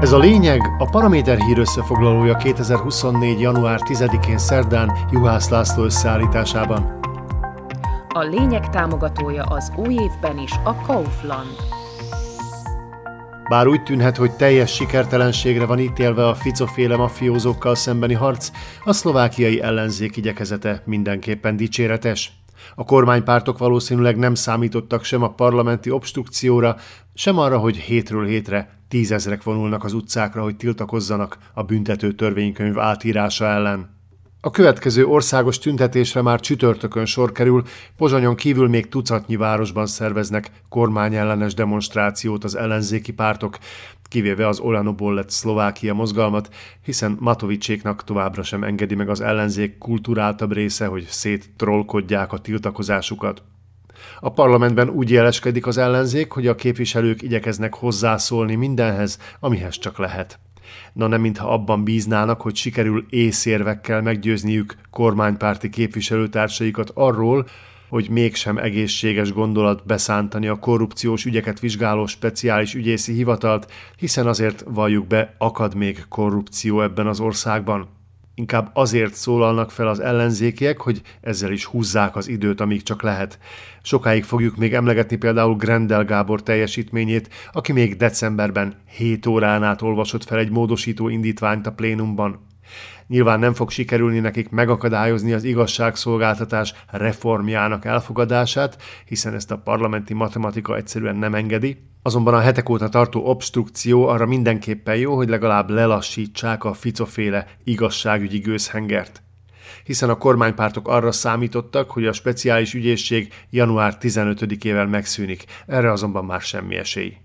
Ez a lényeg a Paraméter hír összefoglalója 2024. január 10-én szerdán Juhász László összeállításában. A lényeg támogatója az új évben is a Kaufland. Bár úgy tűnhet, hogy teljes sikertelenségre van ítélve a ficoféle mafiózókkal szembeni harc, a szlovákiai ellenzék igyekezete mindenképpen dicséretes. A kormánypártok valószínűleg nem számítottak sem a parlamenti obstrukcióra, sem arra, hogy hétről hétre tízezrek vonulnak az utcákra, hogy tiltakozzanak a büntető törvénykönyv átírása ellen. A következő országos tüntetésre már csütörtökön sor kerül, Pozsonyon kívül még tucatnyi városban szerveznek kormányellenes demonstrációt az ellenzéki pártok, kivéve az Olanobollet Szlovákia mozgalmat, hiszen Matovicséknak továbbra sem engedi meg az ellenzék kulturáltabb része, hogy széttrollkodják a tiltakozásukat. A parlamentben úgy jeleskedik az ellenzék, hogy a képviselők igyekeznek hozzászólni mindenhez, amihez csak lehet. Na nem mintha abban bíznának, hogy sikerül észérvekkel meggyőzniük kormánypárti képviselőtársaikat arról, hogy mégsem egészséges gondolat beszántani a korrupciós ügyeket vizsgáló speciális ügyészi hivatalt, hiszen azért valljuk be, akad még korrupció ebben az országban. Inkább azért szólalnak fel az ellenzékiek, hogy ezzel is húzzák az időt, amíg csak lehet. Sokáig fogjuk még emlegetni például Grendel Gábor teljesítményét, aki még decemberben 7 órán át olvasott fel egy módosító indítványt a plénumban. Nyilván nem fog sikerülni nekik megakadályozni az igazságszolgáltatás reformjának elfogadását, hiszen ezt a parlamenti matematika egyszerűen nem engedi, Azonban a hetek óta tartó obstrukció arra mindenképpen jó, hogy legalább lelassítsák a ficoféle igazságügyi gőzhengert. Hiszen a kormánypártok arra számítottak, hogy a speciális ügyészség január 15-ével megszűnik, erre azonban már semmi esély.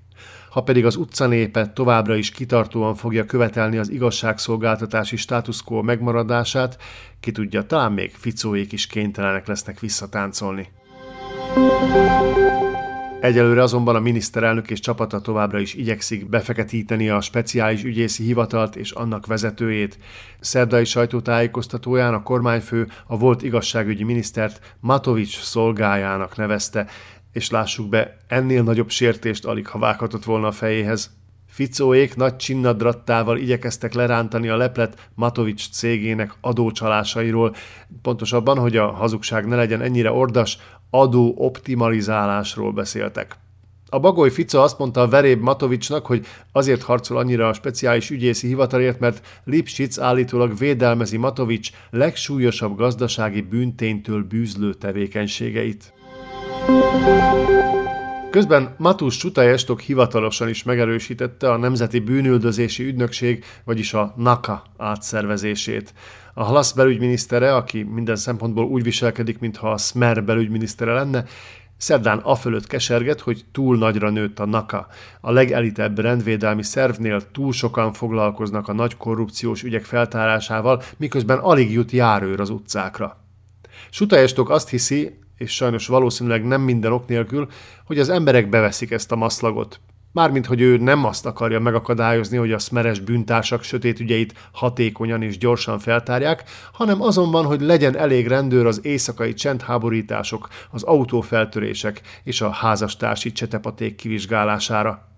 Ha pedig az utcanépe továbbra is kitartóan fogja követelni az igazságszolgáltatási status quo megmaradását, ki tudja, talán még ficóék is kénytelenek lesznek visszatáncolni. Egyelőre azonban a miniszterelnök és csapata továbbra is igyekszik befeketíteni a speciális ügyészi hivatalt és annak vezetőjét. Szerdai sajtótájékoztatóján a kormányfő a volt igazságügyi minisztert Matovics szolgájának nevezte, és lássuk be, ennél nagyobb sértést alig ha vághatott volna a fejéhez. Ficóék nagy csinnadrattával igyekeztek lerántani a leplet Matovics cégének adócsalásairól, pontosabban, hogy a hazugság ne legyen ennyire ordas, adó optimalizálásról beszéltek. A Bagoly Fica azt mondta a veréb Matovicsnak, hogy azért harcol annyira a speciális ügyészi hivatalért, mert Lipschitz állítólag védelmezi Matovics legsúlyosabb gazdasági bűnténytől bűzlő tevékenységeit. Közben Matus Csutajestok hivatalosan is megerősítette a Nemzeti Bűnüldözési Ügynökség, vagyis a NAKA átszervezését. A Halasz belügyminisztere, aki minden szempontból úgy viselkedik, mintha a Smer belügyminisztere lenne, Szerdán afölött keserget, hogy túl nagyra nőtt a NAKA. A legelitebb rendvédelmi szervnél túl sokan foglalkoznak a nagy korrupciós ügyek feltárásával, miközben alig jut járőr az utcákra. Sutajestok azt hiszi, és sajnos valószínűleg nem minden ok nélkül, hogy az emberek beveszik ezt a maszlagot. Mármint, hogy ő nem azt akarja megakadályozni, hogy a szmeres bűntársak sötét ügyeit hatékonyan és gyorsan feltárják, hanem azonban, hogy legyen elég rendőr az éjszakai csendháborítások, az autófeltörések és a házastársi csetepaték kivizsgálására.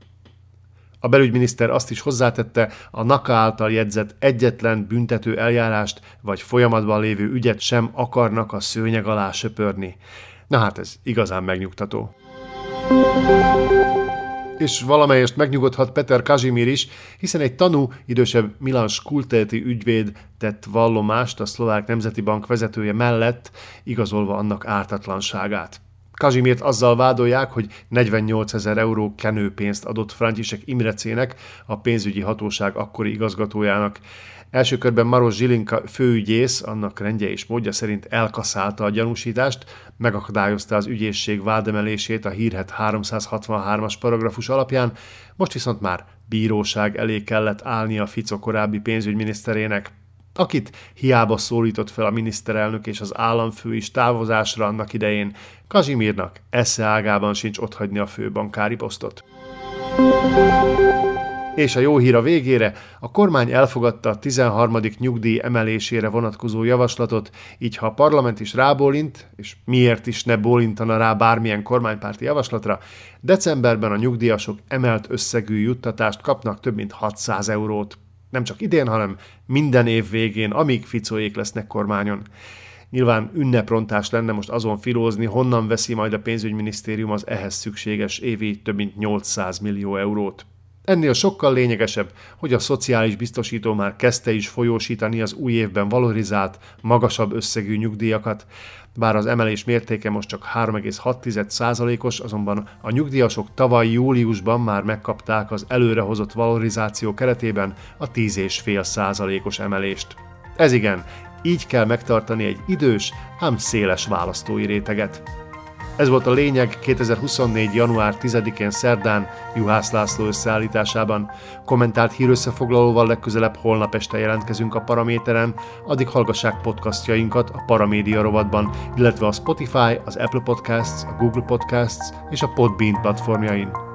A belügyminiszter azt is hozzátette, a NAKA által jegyzett egyetlen büntető eljárást vagy folyamatban lévő ügyet sem akarnak a szőnyeg alá söpörni. Na hát ez igazán megnyugtató. És valamelyest megnyugodhat Peter Kazimir is, hiszen egy tanú, idősebb Milan Skultelti ügyvéd tett vallomást a Szlovák Nemzeti Bank vezetője mellett, igazolva annak ártatlanságát. Kazsimírt azzal vádolják, hogy 48 ezer euró kenőpénzt adott František Imrecének, a pénzügyi hatóság akkori igazgatójának. Első körben Maros Zsilinka főügyész, annak rendje és módja szerint elkaszálta a gyanúsítást, megakadályozta az ügyészség vádemelését a hírhet 363-as paragrafus alapján, most viszont már bíróság elé kellett állni a Fico korábbi pénzügyminiszterének akit hiába szólított fel a miniszterelnök és az államfő is távozásra annak idején, Kazsimírnak esze ágában sincs otthagyni a főbankári posztot. És a jó hír a végére, a kormány elfogadta a 13. nyugdíj emelésére vonatkozó javaslatot, így ha a parlament is rábólint, és miért is ne bólintana rá bármilyen kormánypárti javaslatra, decemberben a nyugdíjasok emelt összegű juttatást kapnak több mint 600 eurót. Nem csak idén, hanem minden év végén, amíg Ficóék lesznek kormányon. Nyilván ünneprontás lenne most azon filózni, honnan veszi majd a pénzügyminisztérium az ehhez szükséges évi több mint 800 millió eurót. Ennél sokkal lényegesebb, hogy a szociális biztosító már kezdte is folyósítani az új évben valorizált, magasabb összegű nyugdíjakat, bár az emelés mértéke most csak 3,6%-os, azonban a nyugdíjasok tavaly júliusban már megkapták az előrehozott valorizáció keretében a 10,5%-os emelést. Ez igen, így kell megtartani egy idős, ám széles választói réteget. Ez volt a lényeg 2024. január 10-én szerdán Juhász László összeállításában. Kommentált hírösszefoglalóval legközelebb holnap este jelentkezünk a Paraméteren, addig hallgassák podcastjainkat a Paramédia rovatban, illetve a Spotify, az Apple Podcasts, a Google Podcasts és a Podbean platformjain.